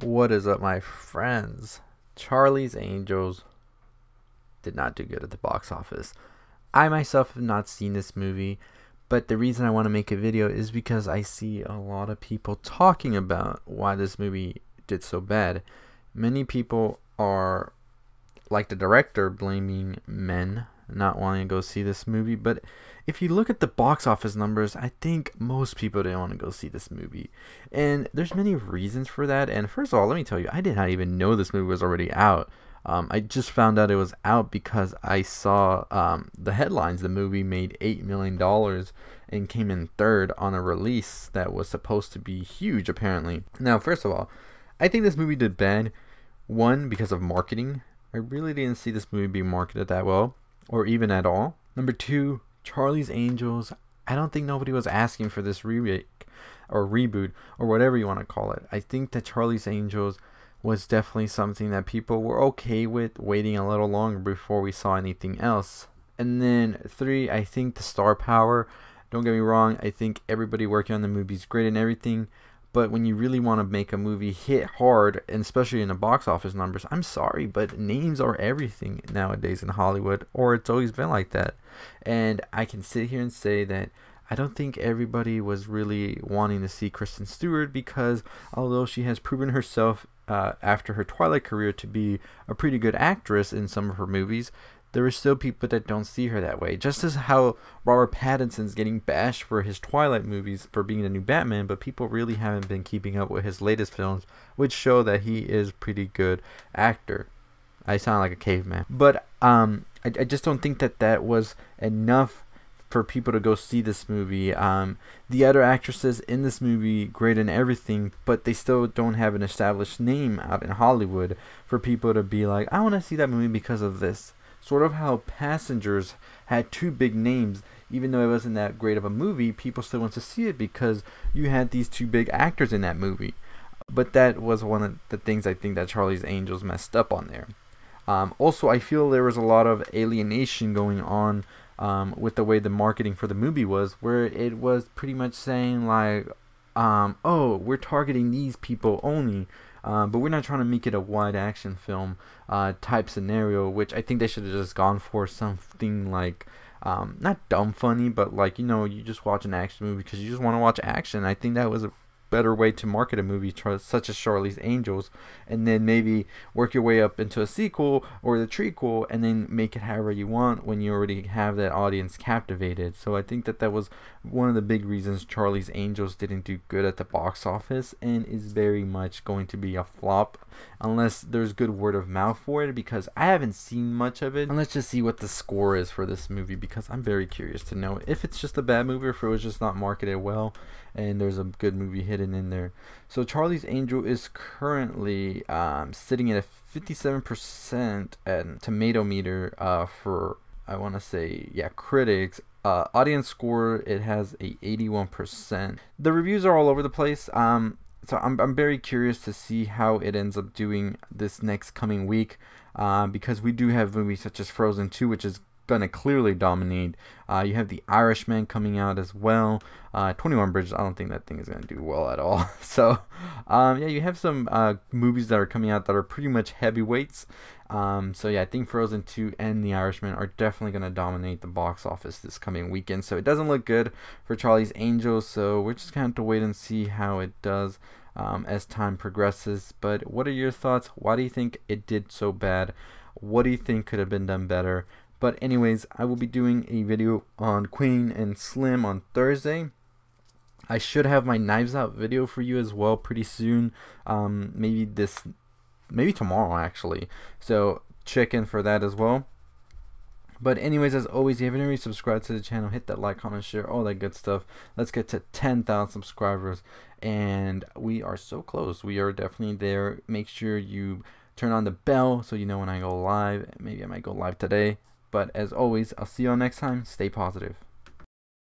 What is up, my friends? Charlie's Angels did not do good at the box office. I myself have not seen this movie, but the reason I want to make a video is because I see a lot of people talking about why this movie did so bad. Many people are, like the director, blaming men not wanting to go see this movie, but if you look at the box office numbers, I think most people didn't want to go see this movie. And there's many reasons for that. And first of all, let me tell you, I did not even know this movie was already out. Um, I just found out it was out because I saw um, the headlines. The movie made $8 million and came in third on a release that was supposed to be huge, apparently. Now, first of all, I think this movie did bad. One, because of marketing. I really didn't see this movie being marketed that well, or even at all. Number two, Charlie's Angels, I don't think nobody was asking for this remake or reboot or whatever you want to call it. I think that Charlie's Angels was definitely something that people were okay with waiting a little longer before we saw anything else. And then three, I think the star power. Don't get me wrong, I think everybody working on the movie is great and everything, but when you really want to make a movie hit hard, and especially in the box office numbers, I'm sorry, but names are everything nowadays in Hollywood, or it's always been like that. And I can sit here and say that I don't think everybody was really wanting to see Kristen Stewart because although she has proven herself uh, after her Twilight career to be a pretty good actress in some of her movies, there are still people that don't see her that way. Just as how Robert Pattinson's getting bashed for his Twilight movies for being the new Batman, but people really haven't been keeping up with his latest films, which show that he is pretty good actor. I sound like a caveman, but um, I, I just don't think that that was enough for people to go see this movie. Um, the other actresses in this movie, great and everything, but they still don't have an established name out in Hollywood for people to be like, I want to see that movie because of this. Sort of how Passengers had two big names, even though it wasn't that great of a movie, people still went to see it because you had these two big actors in that movie. But that was one of the things I think that Charlie's Angels messed up on there. Um, also, I feel there was a lot of alienation going on um, with the way the marketing for the movie was, where it was pretty much saying like, um, "Oh, we're targeting these people only." Uh, but we're not trying to make it a wide action film uh, type scenario, which I think they should have just gone for something like um, not dumb funny, but like you know you just watch an action movie because you just want to watch action. I think that was a better way to market a movie such as Charlie's Angels, and then maybe work your way up into a sequel or the trequel, and then make it however you want when you already have that audience captivated. So I think that that was one of the big reasons Charlie's Angels didn't do good at the box office and is very much going to be a flop unless there's good word of mouth for it because I haven't seen much of it. And let's just see what the score is for this movie because I'm very curious to know if it's just a bad movie or if it was just not marketed well and there's a good movie hidden in there. So Charlie's Angel is currently um, sitting at a 57% at tomato meter uh, for I want to say yeah critics. Uh, audience score it has a 81% the reviews are all over the place. Um, so I'm, I'm very curious to see how it ends up doing this next coming week uh, because we do have movies such as Frozen 2 which is going to clearly dominate. Uh, you have The Irishman coming out as well. Uh, 21 Bridges, I don't think that thing is going to do well at all. so, um, yeah, you have some uh, movies that are coming out that are pretty much heavyweights. Um, so, yeah, I think Frozen 2 and The Irishman are definitely going to dominate the box office this coming weekend. So, it doesn't look good for Charlie's Angels. So, we're just going to have to wait and see how it does. Um, as time progresses, but what are your thoughts? Why do you think it did so bad? What do you think could have been done better? But anyways, I will be doing a video on Queen and Slim on Thursday. I should have my Knives Out video for you as well pretty soon. Um, maybe this, maybe tomorrow actually. So check in for that as well. But anyways, as always, if you haven't already subscribed to the channel, hit that like, comment, share, all that good stuff. Let's get to 10,000 subscribers. And we are so close. We are definitely there. Make sure you turn on the bell so you know when I go live. Maybe I might go live today. But as always, I'll see you all next time. Stay positive.